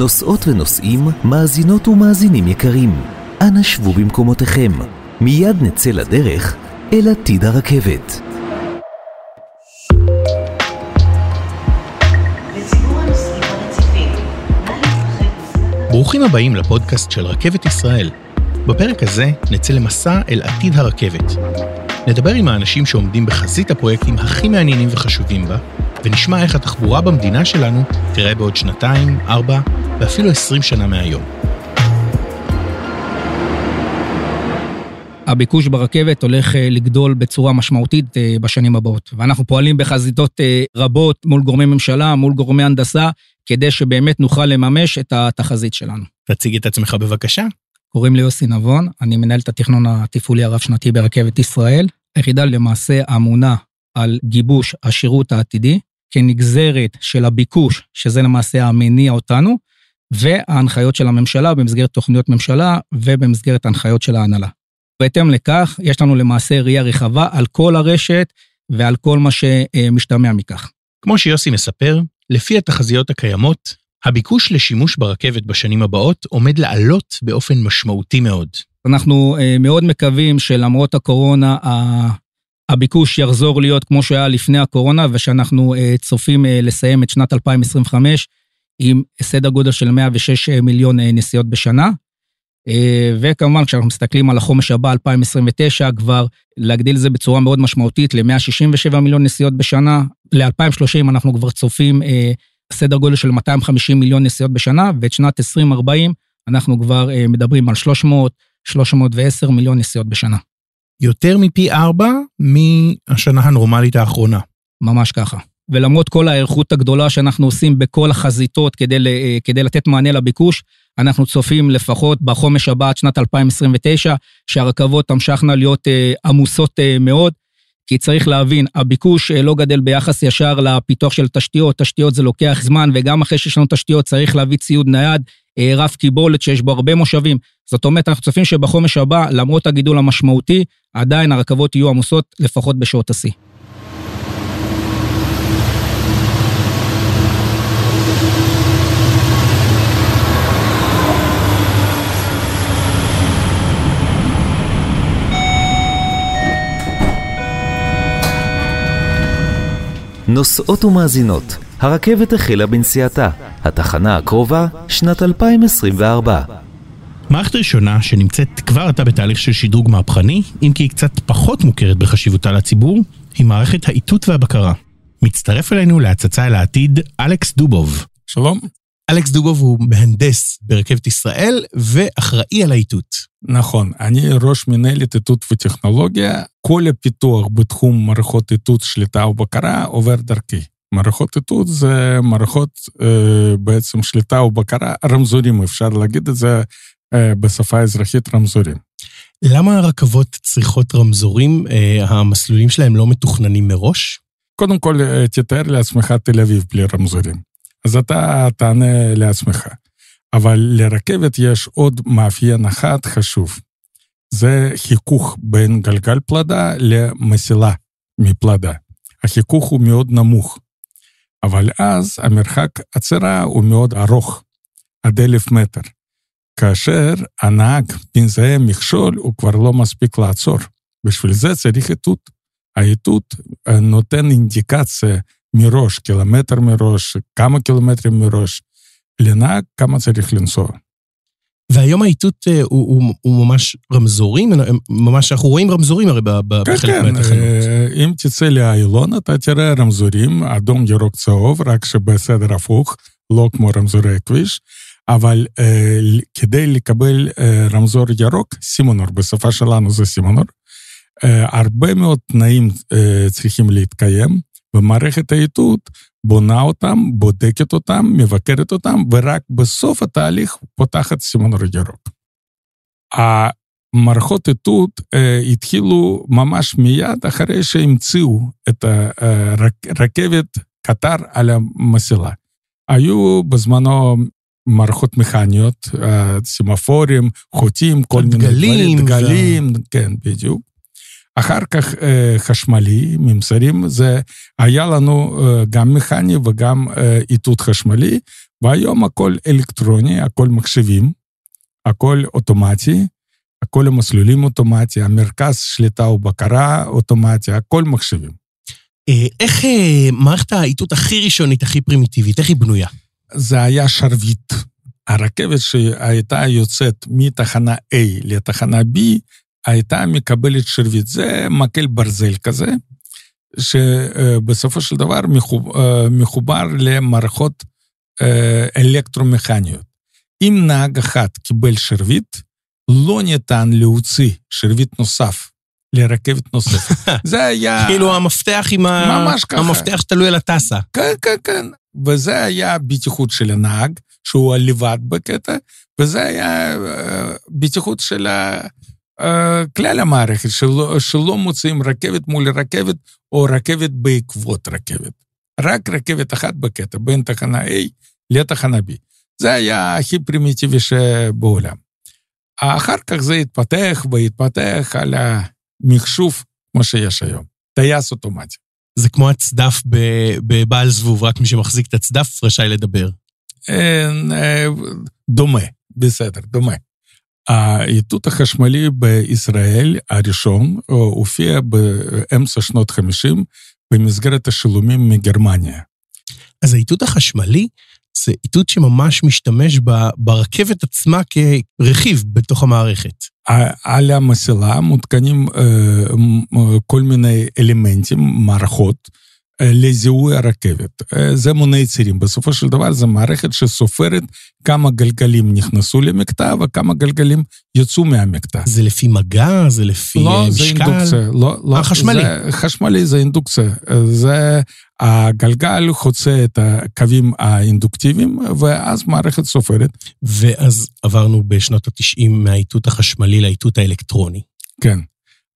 נוסעות ונוסעים, מאזינות ומאזינים יקרים, אנא שבו במקומותיכם. מיד נצא לדרך אל עתיד הרכבת. ברוכים הבאים לפודקאסט של רכבת ישראל. בפרק הזה נצא למסע אל עתיד הרכבת. נדבר עם האנשים שעומדים בחזית הפרויקטים הכי מעניינים וחשובים בה, ונשמע איך התחבורה במדינה שלנו תראה בעוד שנתיים, ארבע ואפילו עשרים שנה מהיום. הביקוש ברכבת הולך אה, לגדול בצורה משמעותית אה, בשנים הבאות, ואנחנו פועלים בחזיתות אה, רבות מול גורמי ממשלה, מול גורמי הנדסה, כדי שבאמת נוכל לממש את התחזית שלנו. תציג את עצמך בבקשה. קוראים לי יוסי נבון, אני מנהל את התכנון התפעולי הרב-שנתי ברכבת ישראל. היחידה למעשה אמונה על גיבוש השירות העתידי, כנגזרת של הביקוש, שזה למעשה המניע אותנו, וההנחיות של הממשלה במסגרת תוכניות ממשלה ובמסגרת ההנחיות של ההנהלה. בהתאם לכך, יש לנו למעשה ראייה רחבה על כל הרשת ועל כל מה שמשתמע מכך. כמו שיוסי מספר, לפי התחזיות הקיימות, הביקוש לשימוש ברכבת בשנים הבאות עומד לעלות באופן משמעותי מאוד. אנחנו אה, מאוד מקווים שלמרות הקורונה, הביקוש יחזור להיות כמו שהיה לפני הקורונה, ושאנחנו אה, צופים אה, לסיים את שנת 2025 עם סדר גודל של 106 מיליון נסיעות בשנה. וכמובן, כשאנחנו מסתכלים על החומש הבא, 2029, כבר להגדיל את זה בצורה מאוד משמעותית ל-167 מיליון נסיעות בשנה. ל-2030 אנחנו כבר צופים סדר גודל של 250 מיליון נסיעות בשנה, ואת שנת 2040 אנחנו כבר מדברים על 300, 310 מיליון נסיעות בשנה. יותר מפי ארבע מהשנה הנורמלית האחרונה. ממש ככה. ולמרות כל ההיערכות הגדולה שאנחנו עושים בכל החזיתות כדי, כדי לתת מענה לביקוש, אנחנו צופים לפחות בחומש הבא עד שנת 2029, שהרכבות תמשכנה להיות אה, עמוסות אה, מאוד, כי צריך להבין, הביקוש אה, לא גדל ביחס ישר לפיתוח של תשתיות, תשתיות זה לוקח זמן, וגם אחרי שיש לנו תשתיות צריך להביא ציוד נייד, אה, רף קיבולת שיש בו הרבה מושבים. זאת אומרת, אנחנו צופים שבחומש הבא, למרות הגידול המשמעותי, עדיין הרכבות יהיו עמוסות לפחות בשעות השיא. נוסעות ומאזינות, הרכבת החלה בנסיעתה. התחנה הקרובה, שנת 2024. מערכת ראשונה שנמצאת כבר עתה בתהליך של שדרוג מהפכני, אם כי היא קצת פחות מוכרת בחשיבותה לציבור, היא מערכת האיתות והבקרה. מצטרף אלינו להצצה אל העתיד אלכס דובוב. שלום. אלכס דובוב הוא מהנדס ברכבת ישראל ואחראי על האיתות. נכון, אני ראש מנהלת איתות וטכנולוגיה. כל הפיתוח בתחום מערכות איתות, שליטה ובקרה עובר דרכי. מערכות איתות זה מערכות אה, בעצם שליטה ובקרה, רמזורים, אפשר להגיד את זה אה, בשפה האזרחית, רמזורים. למה הרכבות צריכות רמזורים? אה, המסלולים שלהם לא מתוכננים מראש? קודם כל, אה, תתאר לעצמך תל אביב בלי רמזורים. אז אתה תענה לעצמך. אבל לרכבת יש עוד מאפיין אחד חשוב. זה חיכוך בין גלגל פלדה למסילה מפלדה. החיכוך הוא מאוד נמוך. אבל אז המרחק עצירה הוא מאוד ארוך, עד אלף מטר. כאשר הנהג מזהה מכשול, הוא כבר לא מספיק לעצור. בשביל זה צריך איתות. האיתות אה, נותן אינדיקציה מראש, קילומטר מראש, כמה קילומטרים מראש, לנהג כמה צריך לנסוע. והיום האיתות הוא, הוא, הוא ממש רמזורים, ממש אנחנו רואים רמזורים הרי כן, בחלק כן, מהתחנות. כן, אם תצא לאיילון אתה תראה רמזורים, אדום, ירוק, צהוב, רק שבסדר הפוך, לא כמו רמזורי כביש, אבל אה, כדי לקבל אה, רמזור ירוק, סימונור, בשפה שלנו זה סימונור, אה, הרבה מאוד תנאים אה, צריכים להתקיים, ומערכת האיתות בונה אותם, בודקת אותם, מבקרת אותם, ורק בסוף התהליך פותחת סימון ירוק. המערכות איתות אה, התחילו ממש מיד אחרי שהמציאו את הרכבת קטר על המסילה. היו בזמנו מערכות מכניות, סמפורים, חוטים, כל מיני דגלים. דגלים, כן, בדיוק. אחר כך אה, חשמלי, ממסרים, זה היה לנו אה, גם מכני וגם אה, איתות חשמלי, והיום הכל אלקטרוני, הכל מחשבים, הכל אוטומטי, הכל המסלולים אוטומטי, המרכז שליטה ובקרה אוטומטי, הכל מחשבים. איך מערכת האיתות הכי ראשונית, הכי פרימיטיבית, איך היא בנויה? זה היה שרביט. הרכבת שהייתה יוצאת מתחנה A לתחנה B, הייתה מקבלת שרביט. זה מקל ברזל כזה, שבסופו של דבר מחובר למערכות אלקטרומכניות. אם נהג אחד קיבל שרביט, לא ניתן להוציא שרביט נוסף לרכבת נוספת. זה היה... כאילו המפתח עם ה... ממש ככה. המפתח שתלוי על הטסה. כן, כן, כן. וזה היה בטיחות של הנהג, שהוא לבד בקטע, וזה היה בטיחות של כלל המערכת, שלא, שלא מוצאים רכבת מול רכבת, או רכבת בעקבות רכבת. רק רכבת אחת בקטע, בין תחנה A לתחנה B. זה היה הכי פרימיטיבי שבעולם. אחר כך זה התפתח והתפתח על המחשוב כמו שיש היום, טייס אוטומטי. זה כמו הצדף בבעל זבוב, רק מי שמחזיק את הצדף רשאי לדבר. דומה, בסדר, דומה. האיתות החשמלי בישראל הראשון הופיע באמצע שנות 50 במסגרת השילומים מגרמניה. אז האיתות החשמלי זה איתות שממש משתמש ברכבת עצמה כרכיב בתוך המערכת. על המסילה מותקנים כל מיני אלמנטים, מערכות, לזיהוי הרכבת. זה מוני צירים. בסופו של דבר זו מערכת שסופרת כמה גלגלים נכנסו למקטע וכמה גלגלים יצאו מהמקטע. זה לפי מגע? זה לפי לא, משקל? זה אינדוקציה. לא, לא. החשמלי. זה, חשמלי זה אינדוקציה. זה הגלגל חוצה את הקווים האינדוקטיביים, ואז מערכת סופרת. ואז עברנו בשנות ה-90 מהאיתות החשמלי לאיתות האלקטרוני. כן.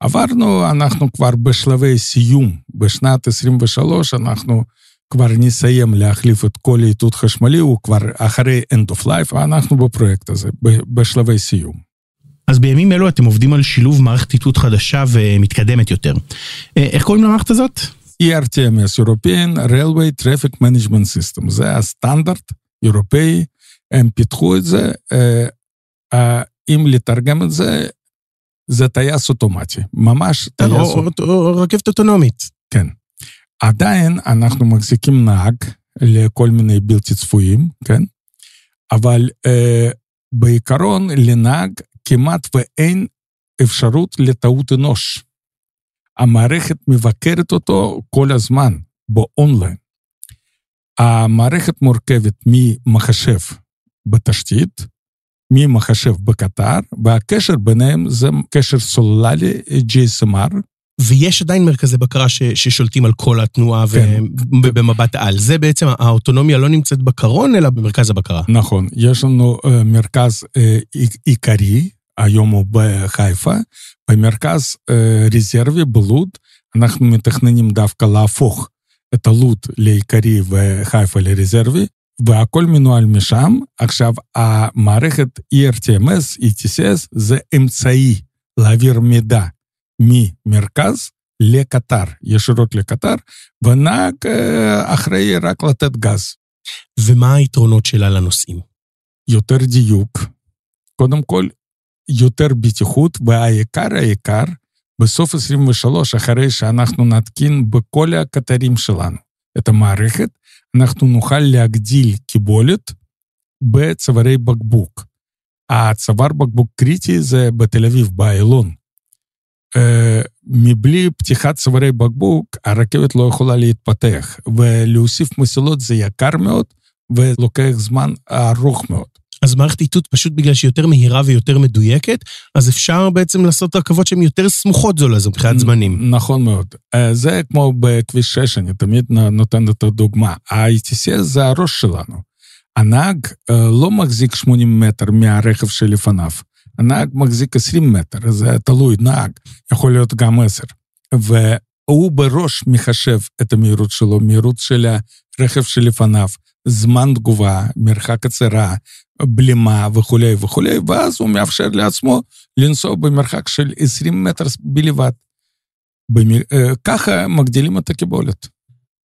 עברנו, אנחנו כבר בשלבי סיום. בשנת 23 אנחנו כבר נסיים להחליף את כל האיתות חשמלי, הוא כבר אחרי end of life, ואנחנו בפרויקט הזה, בשלבי סיום. אז בימים אלו אתם עובדים על שילוב מערכת איתות חדשה ומתקדמת יותר. איך קוראים למערכת הזאת? ERTMS, European Railway Traffic Management System, זה הסטנדרט אירופאי, הם פיתחו את זה, אם לתרגם את זה, זה טייס אוטומטי, ממש טייס אוטומטי. או רכבת אוטונומית. כן. עדיין אנחנו מחזיקים נהג לכל מיני בלתי צפויים, כן? אבל אה, בעיקרון לנהג כמעט ואין אפשרות לטעות אנוש. המערכת מבקרת אותו כל הזמן, באונליין. המערכת מורכבת ממחשב בתשתית, ממחשב בקטר, והקשר ביניהם זה קשר סולולרי GSMR. ויש עדיין מרכזי בקרה ש, ששולטים על כל התנועה כן. ובמבט על. זה בעצם, האוטונומיה לא נמצאת בקרון, אלא במרכז הבקרה. נכון. יש לנו uh, מרכז uh, עיקרי, היום הוא בחיפה, במרכז uh, רזרבי בלוד, אנחנו מתכננים דווקא להפוך את הלוד לעיקרי וחיפה לרזרבי, והכל מנוהל משם. עכשיו, המערכת ERTMS, ETCS, זה אמצעי להעביר מידע ממרכז לקטר, ישירות לקטר, ונהג אחראי רק לתת גז. ומה היתרונות שלה לנוסעים? יותר דיוק. קודם כל, יותר בטיחות, והעיקר העיקר, בסוף 23, אחרי שאנחנו נתקין בכל הקטרים שלנו את המערכת, אנחנו נוכל להגדיל קיבולת בצווארי בקבוק. הצוואר בקבוק קריטי זה בתל אביב, באיילון. מבלי פתיחת צווארי בקבוק, הרכבת לא יכולה להתפתח, ולהוסיף מסילות זה יקר מאוד, ולוקח זמן ארוך מאוד. אז מערכת איתות, פשוט בגלל שהיא יותר מהירה ויותר מדויקת, אז אפשר בעצם לעשות רכבות שהן יותר סמוכות זו לזו מבחינת זמנים. נכון מאוד. זה כמו בכביש 6, אני תמיד נותן את הדוגמה. ה-ITCS זה הראש שלנו. הנהג לא מחזיק 80 מטר מהרכב שלפניו. הנהג מחזיק 20 מטר, זה תלוי נהג, יכול להיות גם 10. והוא בראש מחשב את המהירות שלו, מהירות של הרכב שלפניו, זמן תגובה, מרחק עצירה, בלימה וכולי וכולי, ואז הוא מאפשר לעצמו לנסוע במרחק של 20 מטר בלבד. ככה מגדילים את הקיבולת.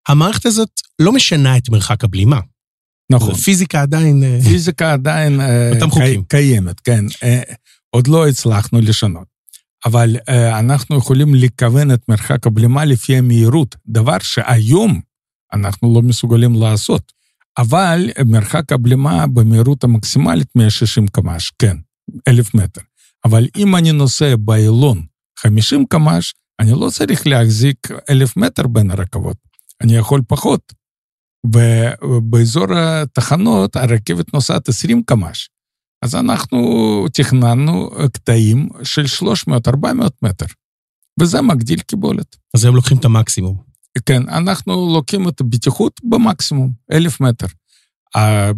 המערכת הזאת לא משנה את מרחק הבלימה. נכון. פיזיקה עדיין... אה, פיזיקה עדיין אה. קיימת, כן. אה, עוד לא הצלחנו לשנות. אבל אנחנו יכולים לכוון את מרחק הבלימה לפי המהירות, דבר שהיום אנחנו לא מסוגלים לעשות. אבל מרחק הבלימה במהירות המקסימלית 160 קמ"ש, כן, אלף מטר. אבל אם אני נוסע באילון 50 קמ"ש, אני לא צריך להחזיק אלף מטר בין הרכבות, אני יכול פחות. ובאזור התחנות הרכבת נוסעת 20 קמ"ש. אז אנחנו תכננו קטעים של 300-400 מטר, וזה מגדיל קיבולת. אז הם לוקחים את המקסימום. כן, אנחנו לוקחים את הבטיחות במקסימום, אלף מטר.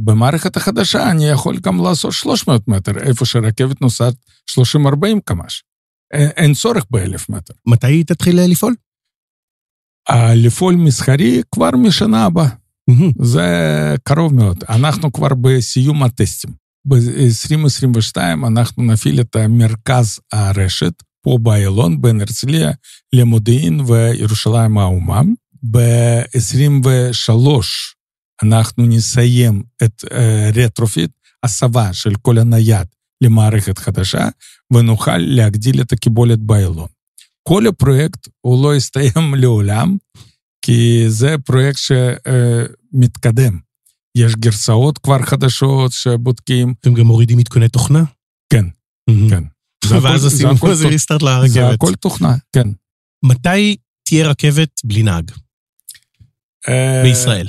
במערכת החדשה אני יכול גם לעשות 300 מטר, איפה שרכבת נוסעת 30-40 קמ"ש. אין, אין צורך באלף מטר. מתי היא תתחיל לפעול? לפעול מסחרי כבר משנה הבאה. זה קרוב מאוד. אנחנו כבר בסיום הטסטים. ב-2022 אנחנו נפעיל את מרכז הרשת פה באיילון, בין הרצליה למודיעין וירושלים האומה. ב-23 אנחנו נסיים את retrofit, הסבה של כל הנייד למערכת חדשה, ונוכל להגדיל את הקיבולת באיילון. כל הפרויקט הוא לא יסתיים לעולם, כי זה פרויקט שמתקדם. יש גרסאות כבר חדשות שבודקים. אתם גם מורידים עדכוני תוכנה? כן, כן. ואז עושים איזה ריסטארט לרכבת. זה הכל תוכנה, כן. מתי תהיה רכבת בלי נהג? אה, בישראל.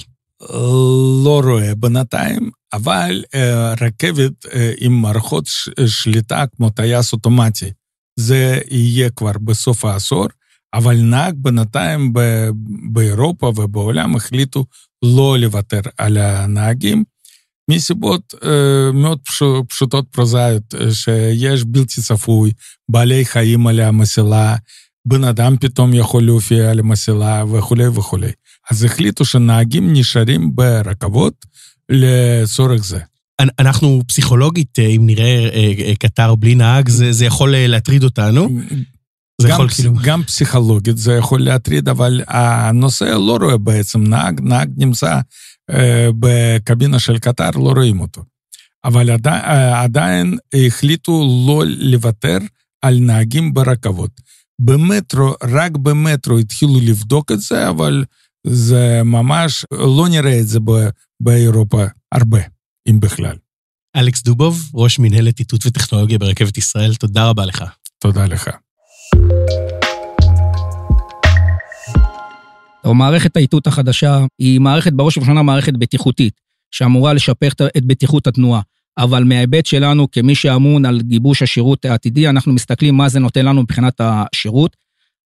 לא רואה בינתיים, אבל אה, רכבת אה, עם מערכות שליטה כמו טייס אוטומטי, זה יהיה כבר בסוף העשור, אבל נהג בינתיים באירופה ובעולם החליטו לא לוותר על הנהגים, מסיבות uh, מאוד פשוטות פרוזאיות, שיש בלתי צפוי, בעלי חיים על המסילה, בן אדם פתאום יכול להופיע על המסילה וכולי וכולי. אז החליטו שנהגים נשארים ברכבות לצורך זה. אנחנו פסיכולוגית, אם נראה קטר בלי נהג, זה, זה יכול להטריד אותנו. זה גם, יכול כאילו... גם פסיכולוגית זה יכול להטריד, אבל הנוסע לא רואה בעצם נהג, נהג נמצא אה, בקבינה של קטר, לא רואים אותו. אבל עדי, אה, עדיין החליטו לא לוותר על נהגים ברכבות. במטרו, רק במטרו התחילו לבדוק את זה, אבל זה ממש, לא נראה את זה באירופה הרבה, אם בכלל. אלכס דובוב, ראש מנהלת איתות וטכנולוגיה ברכבת ישראל, תודה רבה לך. תודה לך. או מערכת האיתות החדשה היא מערכת, בראש ובראשונה מערכת בטיחותית, שאמורה לשפר את בטיחות התנועה. אבל מההיבט שלנו, כמי שאמון על גיבוש השירות העתידי, אנחנו מסתכלים מה זה נותן לנו מבחינת השירות.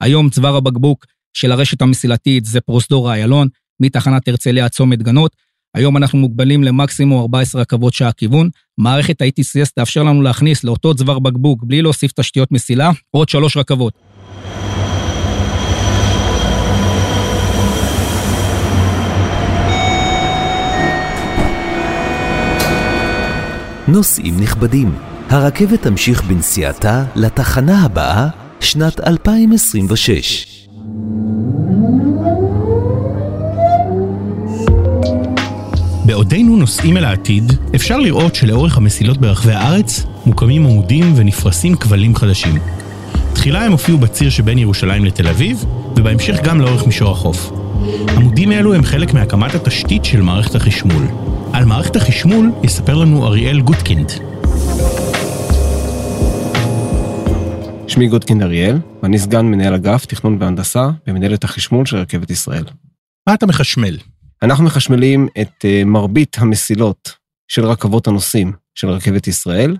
היום צוואר הבקבוק של הרשת המסילתית זה פרוזדור איילון, מתחנת הרצליה עד צומת גנות. היום אנחנו מוגבלים למקסימום 14 רכבות שעה כיוון. מערכת ה-ETCS תאפשר לנו להכניס לאותו צוואר בקבוק, בלי להוסיף תשתיות מסילה, עוד שלוש רכבות. נוסעים נכבדים, הרכבת תמשיך בנסיעתה לתחנה הבאה, שנת 2026. בעודנו נוסעים אל העתיד, אפשר לראות שלאורך המסילות ברחבי הארץ מוקמים עמודים ונפרסים כבלים חדשים. תחילה הם הופיעו בציר שבין ירושלים לתל אביב, ובהמשך גם לאורך מישור החוף. עמודים אלו הם חלק מהקמת התשתית של מערכת החשמול. על מערכת החשמול יספר לנו אריאל גוטקינד. שמי גוטקינד אריאל, ואני סגן מנהל אגף תכנון והנדסה במנהלת החשמול של רכבת ישראל. מה אתה מחשמל? אנחנו מחשמלים את אה, מרבית המסילות של רכבות הנוסעים של רכבת ישראל,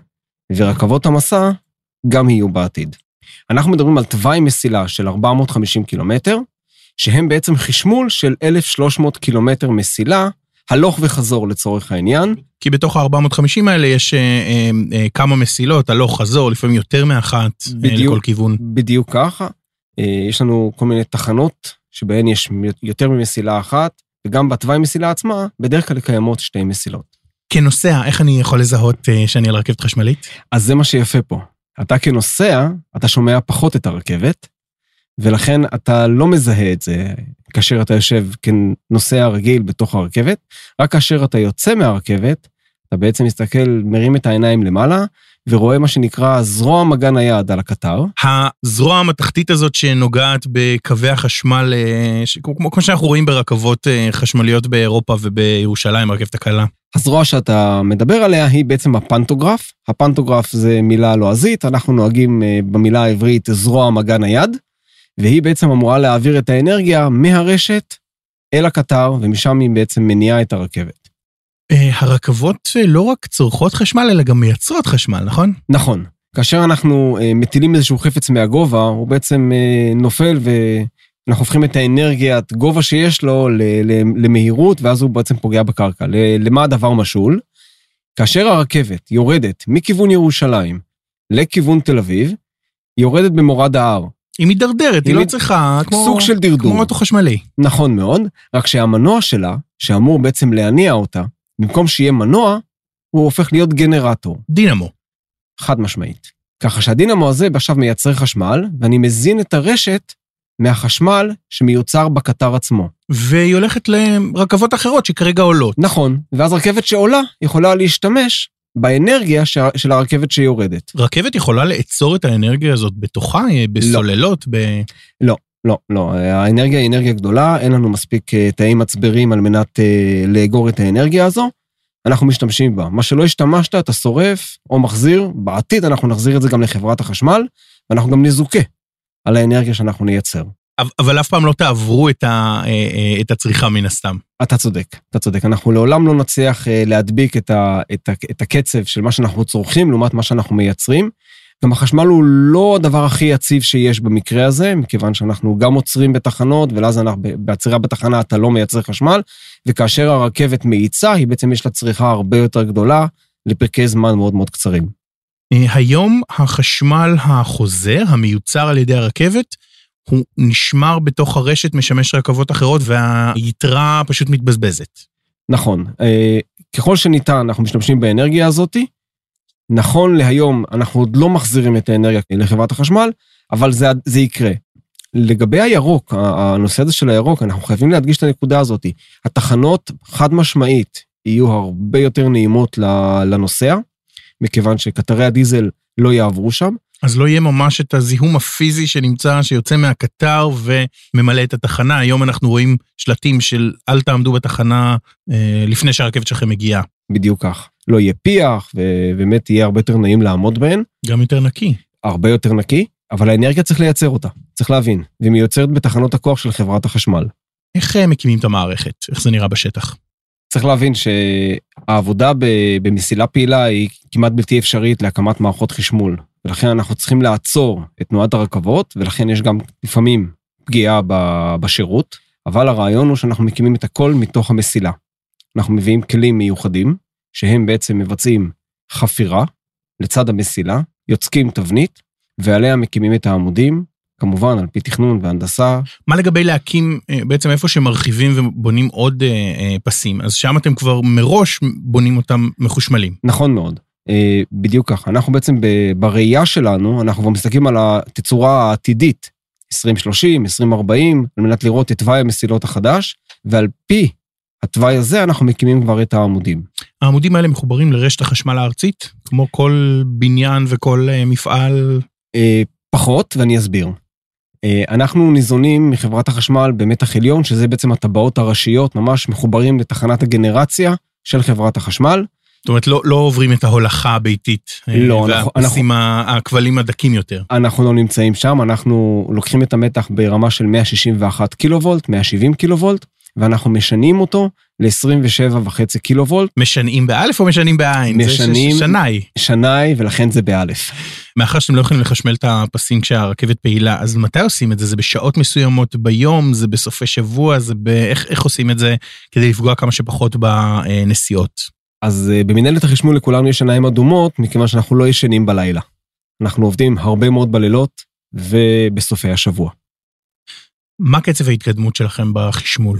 ורכבות המסע גם יהיו בעתיד. אנחנו מדברים על תוואי מסילה של 450 קילומטר, שהם בעצם חשמול של 1,300 קילומטר מסילה, הלוך וחזור לצורך העניין. כי בתוך ה-450 האלה יש אה, אה, אה, כמה מסילות, הלוך חזור, לפעמים יותר מאחת אה, בדיוק, לכל כיוון. בדיוק ככה. אה, יש לנו כל מיני תחנות שבהן יש יותר ממסילה אחת, וגם בתוואי מסילה עצמה, בדרך כלל קיימות שתי מסילות. כנוסע, איך אני יכול לזהות אה, שאני על רכבת חשמלית? אז זה מה שיפה פה. אתה כנוסע, אתה שומע פחות את הרכבת, ולכן אתה לא מזהה את זה כאשר אתה יושב כנוסע רגיל בתוך הרכבת, רק כאשר אתה יוצא מהרכבת, אתה בעצם מסתכל, מרים את העיניים למעלה, ורואה מה שנקרא זרוע מגע נייד על הקטר. הזרוע המתכתית הזאת שנוגעת בקווי החשמל, אה, ש- כמו, כמו שאנחנו רואים ברכבות אה, חשמליות באירופה ובירושלים, הרכבת הקלה. הזרוע שאתה מדבר עליה היא בעצם הפנטוגרף. הפנטוגרף זה מילה לועזית, אנחנו נוהגים אה, במילה העברית זרוע מגע נייד, והיא בעצם אמורה להעביר את האנרגיה מהרשת אל הקטר, ומשם היא בעצם מניעה את הרכבת. אה, הרכבות אה, לא רק צורכות חשמל, אלא גם מייצרות חשמל, נכון? נכון. כאשר אנחנו אה, מטילים איזשהו חפץ מהגובה, הוא בעצם נופל ואנחנו הופכים את האנרגיית גובה שיש לו למהירות, ואז הוא בעצם פוגע בקרקע. למה הדבר משול? כאשר הרכבת יורדת מכיוון ירושלים לכיוון תל אביב, היא יורדת במורד ההר. היא מידרדרת, היא היא לא צריכה, כמו... סוג של דרדור. כמו אוטו חשמלי. נכון מאוד, רק שהמנוע שלה, שאמור בעצם להניע אותה, במקום שיהיה מנוע, הוא הופך להיות גנרטור. דינמו. חד משמעית. ככה שהדינמו הזה עכשיו מייצר חשמל, ואני מזין את הרשת מהחשמל שמיוצר בקטר עצמו. והיא הולכת לרכבות אחרות שכרגע עולות. נכון, ואז רכבת שעולה יכולה להשתמש באנרגיה של הרכבת שיורדת. רכבת יכולה לאצור את האנרגיה הזאת בתוכה, אה, בסוללות, ב... לא, לא, האנרגיה היא אנרגיה גדולה, אין לנו מספיק אה, תאי מצברים על מנת אה, לאגור את האנרגיה הזו. אנחנו משתמשים בה. מה שלא השתמשת, אתה שורף או מחזיר, בעתיד אנחנו נחזיר את זה גם לחברת החשמל, ואנחנו גם נזוכה על האנרגיה שאנחנו נייצר. אבל- אף פעם לא תעברו את, ה, אה, אה, את הצריכה מן הסתם. אתה צודק, אתה צודק. אנחנו לעולם לא נצליח אה, להדביק את, ה, את, ה, את הקצב של מה שאנחנו צורכים לעומת מה שאנחנו מייצרים. גם החשמל הוא לא הדבר הכי יציב שיש במקרה הזה, מכיוון שאנחנו גם עוצרים בתחנות, ואז אנחנו, בעצירה בתחנה אתה לא מייצר חשמל, וכאשר הרכבת מאיצה, היא בעצם יש לה צריכה הרבה יותר גדולה לפרקי זמן מאוד מאוד קצרים. היום החשמל החוזר, המיוצר על ידי הרכבת, הוא נשמר בתוך הרשת, משמש רכבות אחרות, והיתרה פשוט מתבזבזת. נכון, אה, ככל שניתן אנחנו משתמשים באנרגיה הזאתי. נכון להיום אנחנו עוד לא מחזירים את האנרגיה לחברת החשמל, אבל זה, זה יקרה. לגבי הירוק, הנושא הזה של הירוק, אנחנו חייבים להדגיש את הנקודה הזאת. התחנות חד משמעית יהיו הרבה יותר נעימות לנוסע, מכיוון שקטרי הדיזל לא יעברו שם. אז לא יהיה ממש את הזיהום הפיזי שנמצא, שיוצא מהקטר וממלא את התחנה. היום אנחנו רואים שלטים של אל תעמדו בתחנה אה, לפני שהרכבת שלכם מגיעה. בדיוק כך. לא יהיה פיח, ובאמת יהיה הרבה יותר נעים לעמוד בהן. גם יותר נקי. הרבה יותר נקי, אבל האנרגיה צריך לייצר אותה, צריך להבין, והיא מיוצרת בתחנות הכוח של חברת החשמל. איך אה, מקימים את המערכת? איך זה נראה בשטח? צריך להבין שהעבודה במסילה פעילה היא כמעט בלתי אפשרית להקמת מערכות חשמול, ולכן אנחנו צריכים לעצור את תנועת הרכבות, ולכן יש גם לפעמים פגיעה בשירות, אבל הרעיון הוא שאנחנו מקימים את הכל מתוך המסילה. אנחנו מביאים כלים מיוחדים, שהם בעצם מבצעים חפירה לצד המסילה, יוצקים תבנית, ועליה מקימים את העמודים, כמובן על פי תכנון והנדסה. מה לגבי להקים, אה, בעצם איפה שמרחיבים ובונים עוד אה, אה, פסים, אז שם אתם כבר מראש בונים אותם מחושמלים. נכון מאוד. בדיוק ככה. אנחנו בעצם בראייה שלנו, אנחנו כבר מסתכלים על התצורה העתידית, 2030, 2040, על מנת לראות את תוואי המסילות החדש, ועל פי התוואי הזה אנחנו מקימים כבר את העמודים. העמודים האלה מחוברים לרשת החשמל הארצית, כמו כל בניין וכל מפעל. פחות, ואני אסביר. אה, אנחנו ניזונים מחברת החשמל במתח עליון, שזה בעצם הטבעות הראשיות, ממש מחוברים לתחנת הגנרציה של חברת החשמל. זאת אומרת, לא, לא עוברים את ההולכה הביתית. אה, לא, אנחנו- והפסים, הכבלים הדקים יותר. אנחנו לא נמצאים שם, אנחנו לוקחים את המתח ברמה של 161 קילו וולט, 170 קילו וולט, ואנחנו משנים אותו ל-27.5 קילו וולט, משנעים באלף או משנעים בעין? זה ש- משנעים- שנאי. שנאי, ולכן זה באלף. מאחר שאתם לא יכולים לחשמל את הפסים כשהרכבת פעילה, אז מתי עושים את זה? זה בשעות מסוימות ביום? זה בסופי שבוע? זה ב... איך, איך עושים את זה כדי לפגוע כמה שפחות בנסיעות? אז אה, במנהלת החשמול לכולנו יש עיניים אדומות, מכיוון שאנחנו לא ישנים בלילה. אנחנו עובדים הרבה מאוד בלילות ובסופי השבוע. מה קצב ההתקדמות שלכם בחשמול?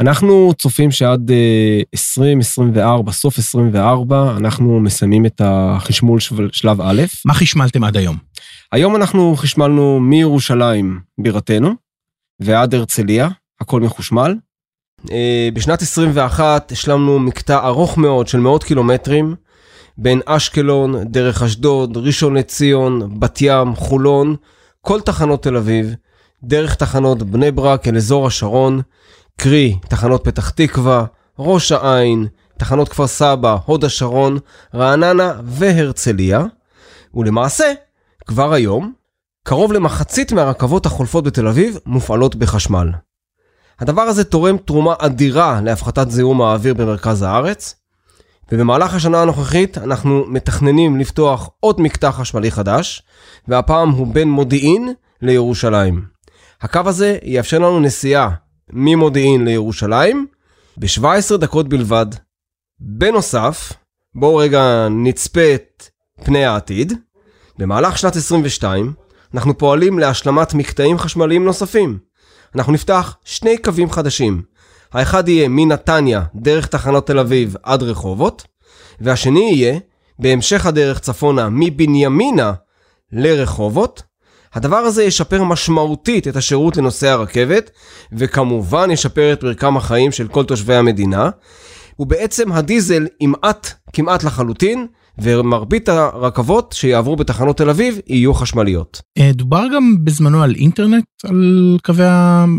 אנחנו צופים שעד אה, 2024, סוף 24, אנחנו מסיימים את החשמול של- שלב א'. מה חשמלתם עד היום? היום אנחנו חשמלנו מירושלים, בירתנו, ועד הרצליה, הכל מחושמל. אה, בשנת 21 השלמנו מקטע ארוך מאוד של מאות קילומטרים בין אשקלון, דרך אשדוד, ראשון לציון, בת ים, חולון, כל תחנות תל אביב, דרך תחנות בני ברק אל אזור השרון, קרי תחנות פתח תקווה, ראש העין, תחנות כפר סבא, הוד השרון, רעננה והרצליה, ולמעשה, כבר היום, קרוב למחצית מהרכבות החולפות בתל אביב מופעלות בחשמל. הדבר הזה תורם תרומה אדירה להפחתת זיהום האוויר במרכז הארץ, ובמהלך השנה הנוכחית אנחנו מתכננים לפתוח עוד מקטע חשמלי חדש, והפעם הוא בין מודיעין לירושלים. הקו הזה יאפשר לנו נסיעה ממודיעין לירושלים ב-17 דקות בלבד. בנוסף, בואו רגע נצפה את פני העתיד. במהלך שנת 22 אנחנו פועלים להשלמת מקטעים חשמליים נוספים. אנחנו נפתח שני קווים חדשים. האחד יהיה מנתניה דרך תחנות תל אביב עד רחובות, והשני יהיה בהמשך הדרך צפונה מבנימינה לרחובות. הדבר הזה ישפר משמעותית את השירות לנוסעי הרכבת, וכמובן ישפר את מרקם החיים של כל תושבי המדינה. ובעצם הדיזל ימעט כמעט לחלוטין, ומרבית הרכבות שיעברו בתחנות תל אביב יהיו חשמליות. אה, דובר גם בזמנו על אינטרנט, על קווי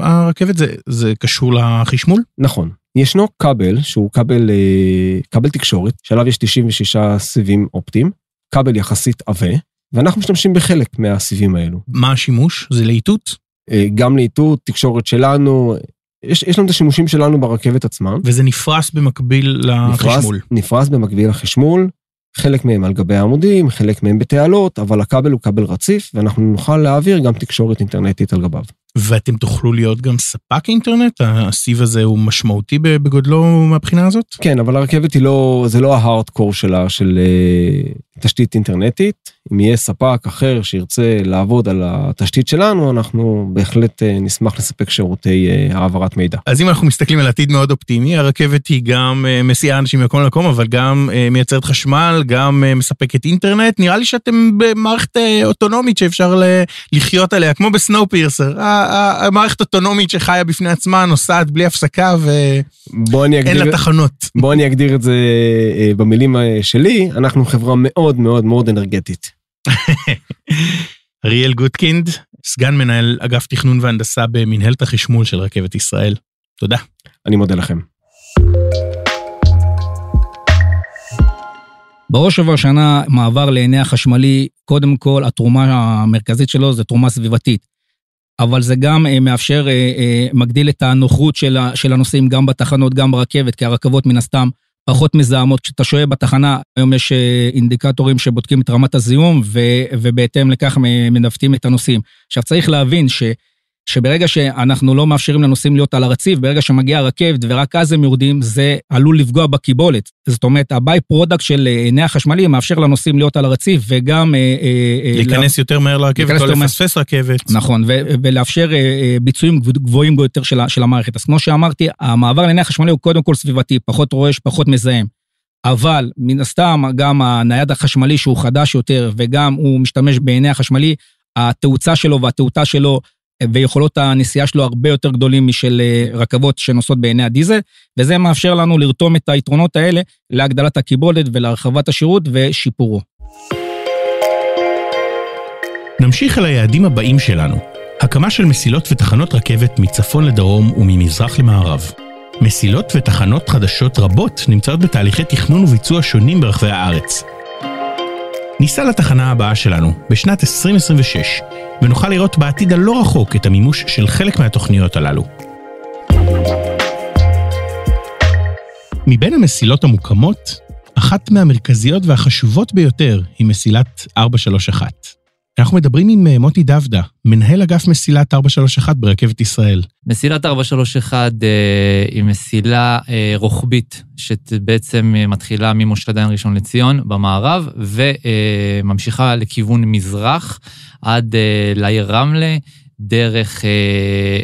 הרכבת, זה, זה קשור לחשמול? נכון. ישנו כבל שהוא כבל, אה, כבל תקשורת, שעליו יש 96 סיבים אופטיים, כבל יחסית עבה, ואנחנו משתמשים בחלק מהסיבים האלו. מה השימוש? זה לאיתות? אה, גם לאיתות, תקשורת שלנו, יש, יש לנו את השימושים שלנו ברכבת עצמה. וזה נפרס במקביל לחשמול. נפרס, נפרס במקביל לחשמול, חלק מהם על גבי העמודים, חלק מהם בתעלות, אבל הכבל הוא כבל רציף, ואנחנו נוכל להעביר גם תקשורת אינטרנטית על גביו. ואתם תוכלו להיות גם ספק אינטרנט? הסיב הזה הוא משמעותי בגודלו מהבחינה הזאת? כן, אבל הרכבת היא לא, זה לא ההארדקור שלה, של uh, תשתית אינטרנטית. אם יהיה ספק אחר שירצה לעבוד על התשתית שלנו, אנחנו בהחלט uh, נשמח לספק שירותי uh, העברת מידע. אז אם אנחנו מסתכלים על עתיד מאוד אופטימי, הרכבת היא גם אה, מסיעה אנשים ממקום למקום, אבל גם מייצרת חשמל, גם מספקת אינטרנט. נראה לי שאתם במערכת אוטונומית שאפשר לחיות עליה, כמו ב-Snowpiercer. המערכת אוטונומית שחיה בפני עצמה, נוסעת בלי הפסקה ואין לה תחנות. בוא אני אגדיר את זה אה, במילים אה, שלי, אנחנו חברה מאוד מאוד מאוד אנרגטית. אריאל גוטקינד, סגן מנהל אגף תכנון והנדסה במנהלת החשמול של רכבת ישראל. תודה. אני מודה לכם. בראש ובראשונה, מעבר לעיני החשמלי, קודם כל, התרומה המרכזית שלו זה תרומה סביבתית. אבל זה גם אה, מאפשר, אה, אה, מגדיל את הנוחות של הנוסעים גם בתחנות, גם ברכבת, כי הרכבות מן הסתם פחות מזהמות. כשאתה שוהה בתחנה, היום יש אינדיקטורים שבודקים את רמת הזיהום, ובהתאם לכך מנווטים את הנוסעים. עכשיו, צריך להבין ש... שברגע שאנחנו לא מאפשרים לנוסעים להיות על הרציף, ברגע שמגיעה הרכבת ורק אז הם יורדים, זה עלול לפגוע בקיבולת. זאת אומרת, ה byproduct של אה, הינע החשמלי מאפשר לנוסעים להיות על הרציף וגם... אה, אה, להיכנס לה... יותר מהר לרכבת, לא לפספס רכבת. נכון, ו- ולאפשר ביצועים גבוהים יותר של, של המערכת. אז כמו שאמרתי, המעבר להינע החשמלי הוא קודם כל סביבתי, פחות רועש, פחות מזהם. אבל מן הסתם, גם הנייד החשמלי שהוא חדש יותר, וגם הוא משתמש בעיני החשמלי, התאוצה שלו והתאותה שלו ויכולות הנסיעה שלו הרבה יותר גדולים משל אה, רכבות שנוסעות בעיני הדיזל, וזה מאפשר לנו לרתום את היתרונות האלה להגדלת הקיבולת ולהרחבת השירות ושיפורו. נמשיך אל היעדים הבאים שלנו, הקמה של מסילות ותחנות רכבת מצפון לדרום וממזרח למערב. מסילות ותחנות חדשות רבות נמצאות בתהליכי תכנון וביצוע שונים ברחבי הארץ. ניסע לתחנה הבאה שלנו, בשנת 2026, ונוכל לראות בעתיד הלא רחוק את המימוש של חלק מהתוכניות הללו. מבין המסילות המוקמות, אחת מהמרכזיות והחשובות ביותר היא מסילת 431. אנחנו מדברים עם אה, מוטי דבדה, מנהל אגף מסילת 431 ברכבת ישראל. מסילת 431 אה, היא מסילה אה, רוחבית, שבעצם מתחילה ממושל דיין ראשון לציון במערב, וממשיכה לכיוון מזרח עד לעיר רמלה. דרך אה,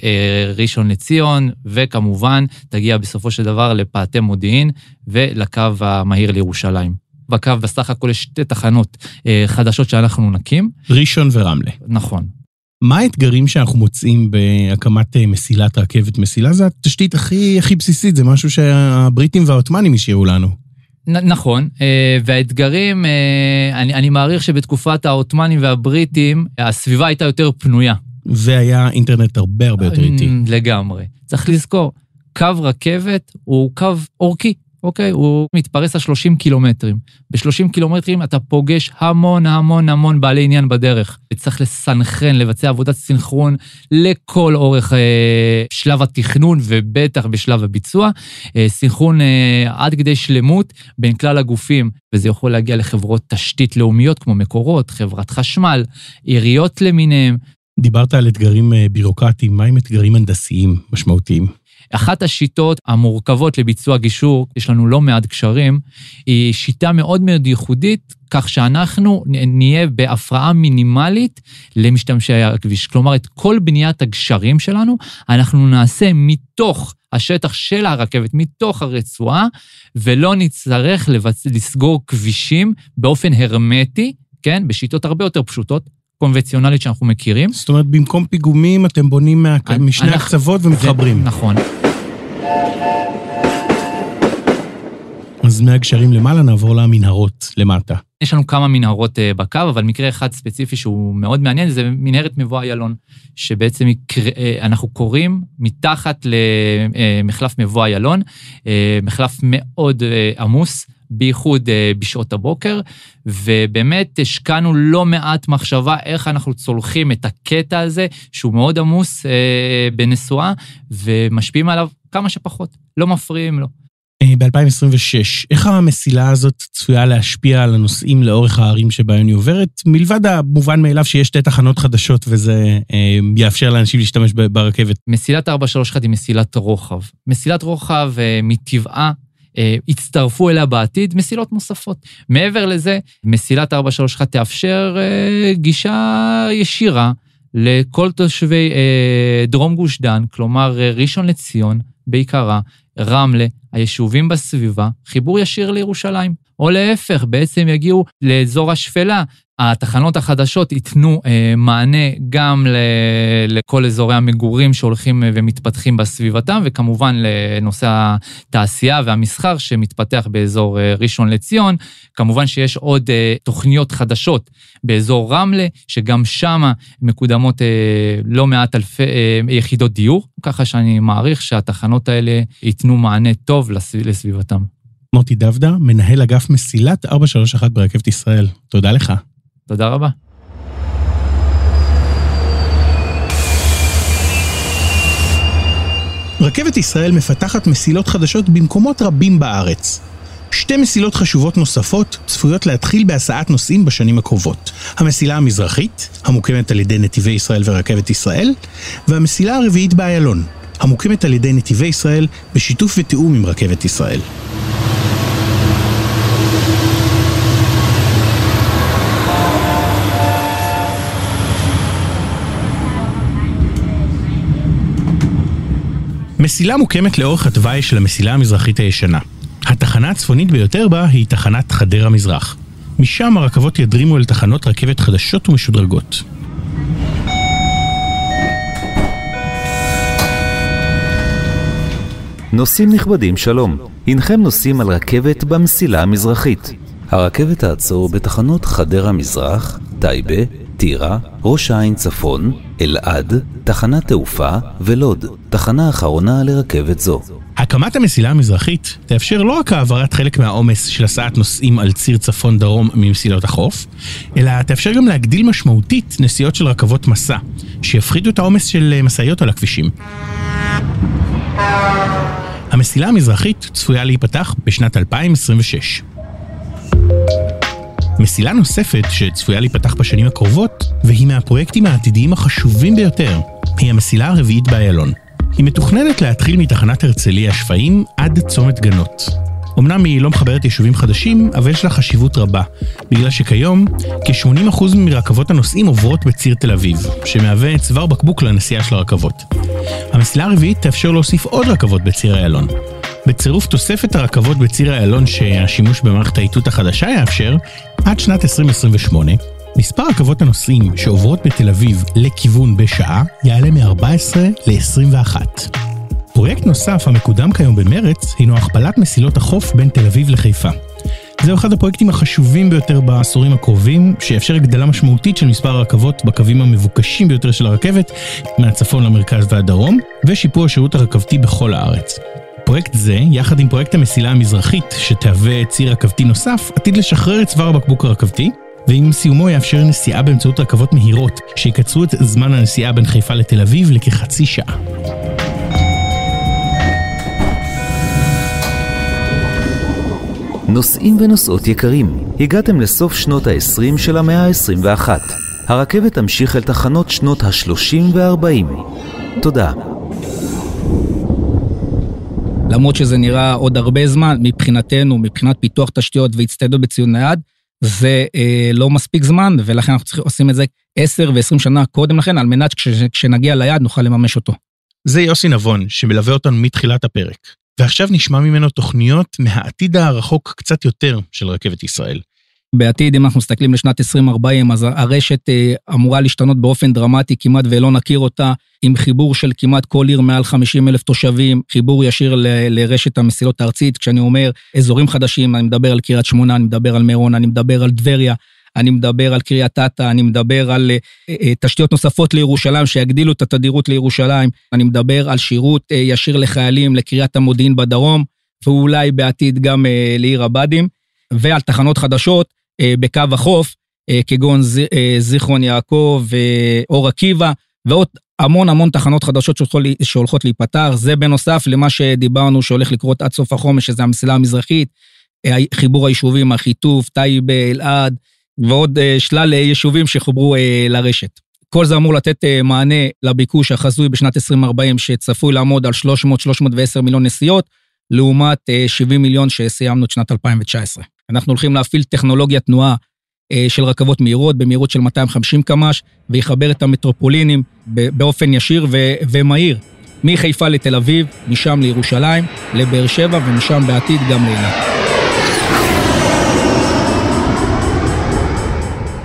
אה, ראשון לציון, וכמובן תגיע בסופו של דבר לפאתי מודיעין ולקו המהיר לירושלים. בקו בסך הכל יש שתי תחנות אה, חדשות שאנחנו נקים. ראשון ורמלה. נכון. מה האתגרים שאנחנו מוצאים בהקמת אה, מסילת רכבת? מסילה זה התשתית הכי, הכי בסיסית, זה משהו שהבריטים והעות'מאנים השאירו לנו. נ- נכון, אה, והאתגרים, אה, אני, אני מעריך שבתקופת העות'מאנים והבריטים, הסביבה הייתה יותר פנויה. והיה אינטרנט הרבה הרבה יותר איטי. Mm, לגמרי. צריך לזכור, קו רכבת הוא קו אורכי, אוקיי? הוא מתפרס על 30 קילומטרים. ב-30 קילומטרים אתה פוגש המון המון המון בעלי עניין בדרך. צריך לסנכרן, לבצע עבודת סינכרון לכל אורך אה, שלב התכנון ובטח בשלב הביצוע. אה, סינכרון אה, עד כדי שלמות בין כלל הגופים, וזה יכול להגיע לחברות תשתית לאומיות כמו מקורות, חברת חשמל, עיריות למיניהם, דיברת על אתגרים אה, בירוקרטיים, מה עם אתגרים הנדסיים משמעותיים? אחת השיטות המורכבות לביצוע גישור, יש לנו לא מעט קשרים, היא שיטה מאוד מאוד ייחודית, כך שאנחנו נהיה בהפרעה מינימלית למשתמשי הכביש. כלומר, את כל בניית הגשרים שלנו, אנחנו נעשה מתוך השטח של הרכבת, מתוך הרצועה, ולא נצטרך לבצ... לסגור כבישים באופן הרמטי, כן? בשיטות הרבה יותר פשוטות, קונבנציונלית שאנחנו מכירים. זאת אומרת, במקום פיגומים אתם בונים מה... אני- משני אנחנו- הקצוות ומתחברים. נכון. אז מהגשרים למעלה נעבור למנהרות למטה. יש לנו כמה מנהרות אה, בקו, אבל מקרה אחד ספציפי שהוא מאוד מעניין, זה מנהרת מבוא איילון, שבעצם אה, אנחנו קוראים מתחת למחלף מבוא איילון, אה, מחלף מאוד אה, עמוס. בייחוד אה, בשעות הבוקר, ובאמת השקענו לא מעט מחשבה איך אנחנו צולחים את הקטע הזה, שהוא מאוד עמוס אה, בנסועה, ומשפיעים עליו כמה שפחות, לא מפריעים לו. ב-2026, איך המסילה הזאת צפויה להשפיע על הנוסעים לאורך הערים שבהן היא עוברת, מלבד המובן מאליו שיש שתי תחנות חדשות וזה אה, יאפשר לאנשים להשתמש ברכבת? מסילת 431 היא מסילת רוחב. מסילת רוחב אה, מטבעה, אה, הצטרפו אליה בעתיד מסילות נוספות. מעבר לזה, מסילת 431 תאפשר אה, גישה ישירה לכל תושבי אה, דרום גוש דן, כלומר אה, ראשון לציון בעיקרה, רמלה, היישובים בסביבה, חיבור ישיר לירושלים. או להפך, בעצם יגיעו לאזור השפלה. התחנות החדשות ייתנו אה, מענה גם ל, לכל אזורי המגורים שהולכים אה, ומתפתחים בסביבתם, וכמובן לנושא התעשייה והמסחר שמתפתח באזור אה, ראשון לציון. כמובן שיש עוד אה, תוכניות חדשות באזור רמלה, שגם שם מקודמות אה, לא מעט אלפי אה, יחידות דיור, ככה שאני מעריך שהתחנות האלה ייתנו מענה טוב לסב, לסביבתם. מוטי דבדה, מנהל אגף מסילת 431 ברכבת ישראל. תודה לך. תודה רבה. רכבת ישראל מפתחת מסילות חדשות במקומות רבים בארץ. שתי מסילות חשובות נוספות צפויות להתחיל בהסעת נוסעים בשנים הקרובות. המסילה המזרחית, המוקמת על ידי נתיבי ישראל ורכבת ישראל, והמסילה הרביעית באיילון, המוקמת על ידי נתיבי ישראל בשיתוף ותיאום עם רכבת ישראל. מסילה מוקמת לאורך התוואי של המסילה המזרחית הישנה. התחנה הצפונית ביותר בה היא תחנת חדרה מזרח. משם הרכבות ידרימו אל תחנות רכבת חדשות ומשודרגות. נוסעים נכבדים, שלום. הנכם נוסעים על רכבת במסילה המזרחית. הרכבת תעצור בתחנות חדרה מזרח, טייבה, טירה, ראש העין צפון, אלעד, תחנת תעופה ולוד, תחנה אחרונה לרכבת זו. הקמת המסילה המזרחית תאפשר לא רק העברת חלק מהעומס של הסעת נוסעים על ציר צפון-דרום ממסילות החוף, אלא תאפשר גם להגדיל משמעותית נסיעות של רכבות מסע, שיפחיתו את העומס של אה, משאיות על הכבישים. המסילה המזרחית צפויה להיפתח בשנת 2026. מסילה נוספת שצפויה להיפתח בשנים הקרובות, והיא מהפרויקטים העתידיים החשובים ביותר, היא המסילה הרביעית באיילון. היא מתוכננת להתחיל מתחנת הרצליה שפיים עד צומת גנות. אמנם היא לא מחברת יישובים חדשים, אבל יש לה חשיבות רבה, בגלל שכיום כ-80% מרכבות הנוסעים עוברות בציר תל אביב, שמהווה צוואר בקבוק לנסיעה של הרכבות. המסילה הרביעית תאפשר להוסיף עוד רכבות בציר איילון. בצירוף תוספת הרכבות בציר איילון שהשימוש במערכת האיתות החדשה יאפשר, עד שנת 2028, מספר רכבות הנוסעים שעוברות בתל אביב לכיוון בשעה יעלה מ-14 ל-21. פרויקט נוסף המקודם כיום במרץ הינו הכפלת מסילות החוף בין תל אביב לחיפה. זהו אחד הפרויקטים החשובים ביותר בעשורים הקרובים, שיאפשר הגדלה משמעותית של מספר הרכבות בקווים המבוקשים ביותר של הרכבת, מהצפון למרכז והדרום, ושיפור השירות הרכבתי בכל הארץ. פרויקט זה, יחד עם פרויקט המסילה המזרחית, שתהווה ציר רכבתי נוסף, עתיד לשחרר את צוואר הבקבוק הרכבתי, ועם סיומו יאפשר נסיעה באמצעות רכבות מהירות, שיקצרו את זמן הנסיעה בין חיפה לתל אביב לכחצי שעה. נוסעים ונוסעות יקרים, הגעתם לסוף שנות ה-20 של המאה ה-21. הרכבת תמשיך אל תחנות שנות ה-30 וה-40. תודה. למרות שזה נראה עוד הרבה זמן, מבחינתנו, מבחינת פיתוח תשתיות והצטיידות בציון נייד, זה אה, לא מספיק זמן, ולכן אנחנו צריכים, עושים את זה 10 ו-20 שנה קודם לכן, על מנת שכשנגיע ליעד נוכל לממש אותו. זה יוסי נבון, שמלווה אותנו מתחילת הפרק. ועכשיו נשמע ממנו תוכניות מהעתיד הרחוק קצת יותר של רכבת ישראל. בעתיד, אם אנחנו מסתכלים לשנת 2040, אז הרשת אה, אמורה להשתנות באופן דרמטי, כמעט ולא נכיר אותה, עם חיבור של כמעט כל עיר מעל 50 אלף תושבים, חיבור ישיר ל, לרשת המסילות הארצית. כשאני אומר אזורים חדשים, אני מדבר על קריית שמונה, אני מדבר על מירון, אני מדבר על טבריה, אני מדבר על קריית אתא, אני מדבר על uh, תשתיות נוספות לירושלים שיגדילו את התדירות לירושלים, אני מדבר על שירות uh, ישיר לחיילים לקריית המודיעין בדרום, ואולי בעתיד גם uh, לעיר הבה"דים, ועל תחנות חדשות uh, בקו החוף, uh, כגון uh, זיכרון יעקב ואור עקיבא, ועוד המון המון תחנות חדשות שהולכות להיפתח. זה בנוסף למה שדיברנו שהולך לקרות עד סוף החומש, שזה המסילה המזרחית, חיבור היישובים, אחיטוב, טייבה, אלעד, ועוד אה, שלל אה, יישובים שחוברו אה, לרשת. כל זה אמור לתת מענה לביקוש החזוי בשנת 2040, שצפוי לעמוד על 300-310 מיליון נסיעות, לעומת 70 מיליון שסיימנו את שנת 2019. אנחנו הולכים להפעיל טכנולוגיית תנועה של רכבות מהירות במהירות של 250 קמ"ש, ויחבר את המטרופולינים באופן ישיר ומהיר, מחיפה לתל אביב, משם לירושלים, לבאר שבע, ומשם בעתיד גם לאילת.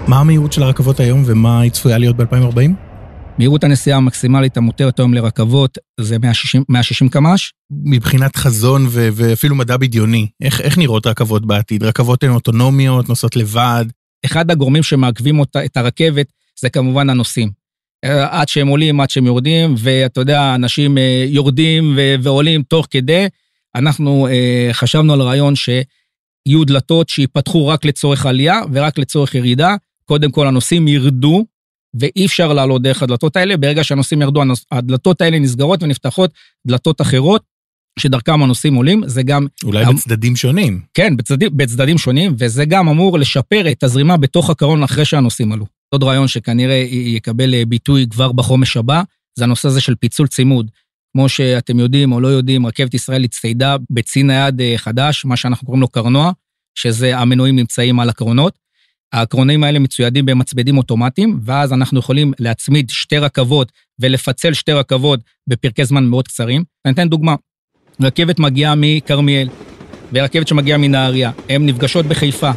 מה המהירות של הרכבות היום ומה היא צפויה להיות ב-2040? מהירות הנסיעה המקסימלית המותרת היום לרכבות זה 160, 160 קמ"ש. מבחינת חזון ו- ואפילו מדע בדיוני, איך, איך נראות רכבות בעתיד? רכבות הן אוטונומיות, נוסעות לבד? אחד הגורמים שמעכבים אותה, את הרכבת זה כמובן הנוסעים. אה, עד שהם עולים, עד שהם יורדים, ואתה יודע, אנשים אה, יורדים ו- ועולים תוך כדי. אנחנו אה, חשבנו על רעיון שיהיו דלתות שיפתחו רק לצורך עלייה ורק לצורך ירידה, קודם כל הנוסעים ירדו, ואי אפשר לעלות דרך הדלתות האלה. ברגע שהנוסעים ירדו, הדלתות האלה נסגרות ונפתחות דלתות אחרות, שדרכם הנוסעים עולים, זה גם... אולי אמ... בצדדים שונים. כן, בצדדים, בצדדים שונים, וזה גם אמור לשפר את הזרימה בתוך הקרון אחרי שהנוסעים עלו. עוד רעיון שכנראה יקבל אה, ביטוי כבר בחומש הבא, זה הנושא הזה של פיצול צימוד. כמו שאתם יודעים או לא יודעים, רכבת ישראל הצטיידה בצי נייד אה, חדש, מה שאנחנו קוראים לו קרנוע, שזה המנועים נמצאים על הקרונות. הקרונים האלה מצוידים במצבדים אוטומטיים, ואז אנחנו יכולים להצמיד שתי רכבות ולפצל שתי רכבות בפרקי זמן מאוד קצרים. אני אתן דוגמה, רכבת מגיעה מכרמיאל ורכבת שמגיעה מנהריה, הן נפגשות בחיפה.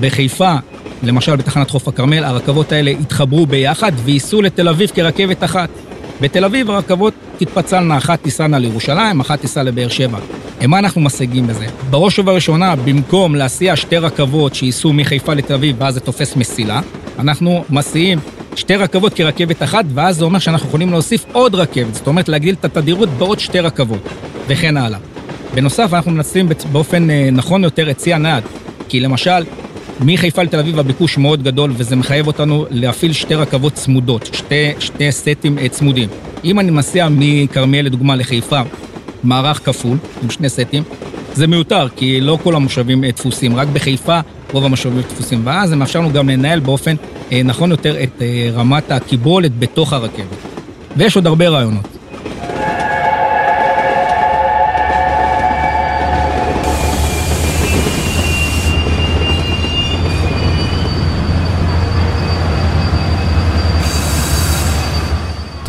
בחיפה, למשל בתחנת חוף הכרמל, הרכבות האלה יתחברו ביחד וייסעו לתל אביב כרכבת אחת. בתל אביב הרכבות תתפצלנה, אחת תיסענה לירושלים, אחת תיסע לבאר שבע. מה אנחנו משיגים בזה? בראש ובראשונה, במקום להסיע שתי רכבות שייסעו מחיפה לתל אביב ואז זה תופס מסילה, אנחנו מסיעים שתי רכבות כרכבת אחת, ואז זה אומר שאנחנו יכולים להוסיף עוד רכבת, זאת אומרת להגדיל את התדירות בעוד שתי רכבות, וכן הלאה. בנוסף, אנחנו מנצלים באופן אה, נכון יותר את צי הנהג, כי למשל, מחיפה לתל אביב הביקוש מאוד גדול, וזה מחייב אותנו להפעיל שתי רכבות צמודות, שתי, שתי סטים אה, צמודים. אם אני מסיע מכרמיאל לדוגמה לחיפה, מערך כפול, עם שני סטים, זה מיותר, כי לא כל המושבים אה, דפוסים, רק בחיפה רוב המושבים דפוסים, ואז זה מאפשר לנו גם לנהל באופן אה, נכון יותר את רמת הקיבולת בתוך הרכבת. ויש עוד הרבה רעיונות.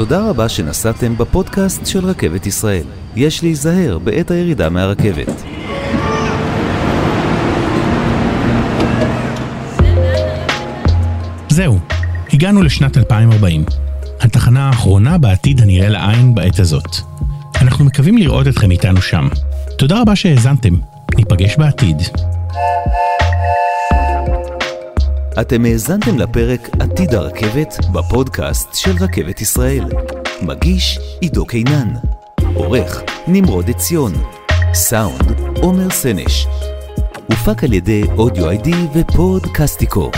תודה רבה שנסעתם בפודקאסט של רכבת ישראל. יש להיזהר בעת הירידה מהרכבת. זהו, הגענו לשנת 2040. התחנה האחרונה בעתיד הנראה לעין בעת הזאת. אנחנו מקווים לראות אתכם איתנו שם. תודה רבה שהאזנתם. ניפגש בעתיד. אתם האזנתם לפרק עתיד הרכבת בפודקאסט של רכבת ישראל. מגיש עידו קינן. עורך נמרוד עציון. סאונד עומר סנש. הופק על ידי אודיו איי-די ופודקאסטיקו.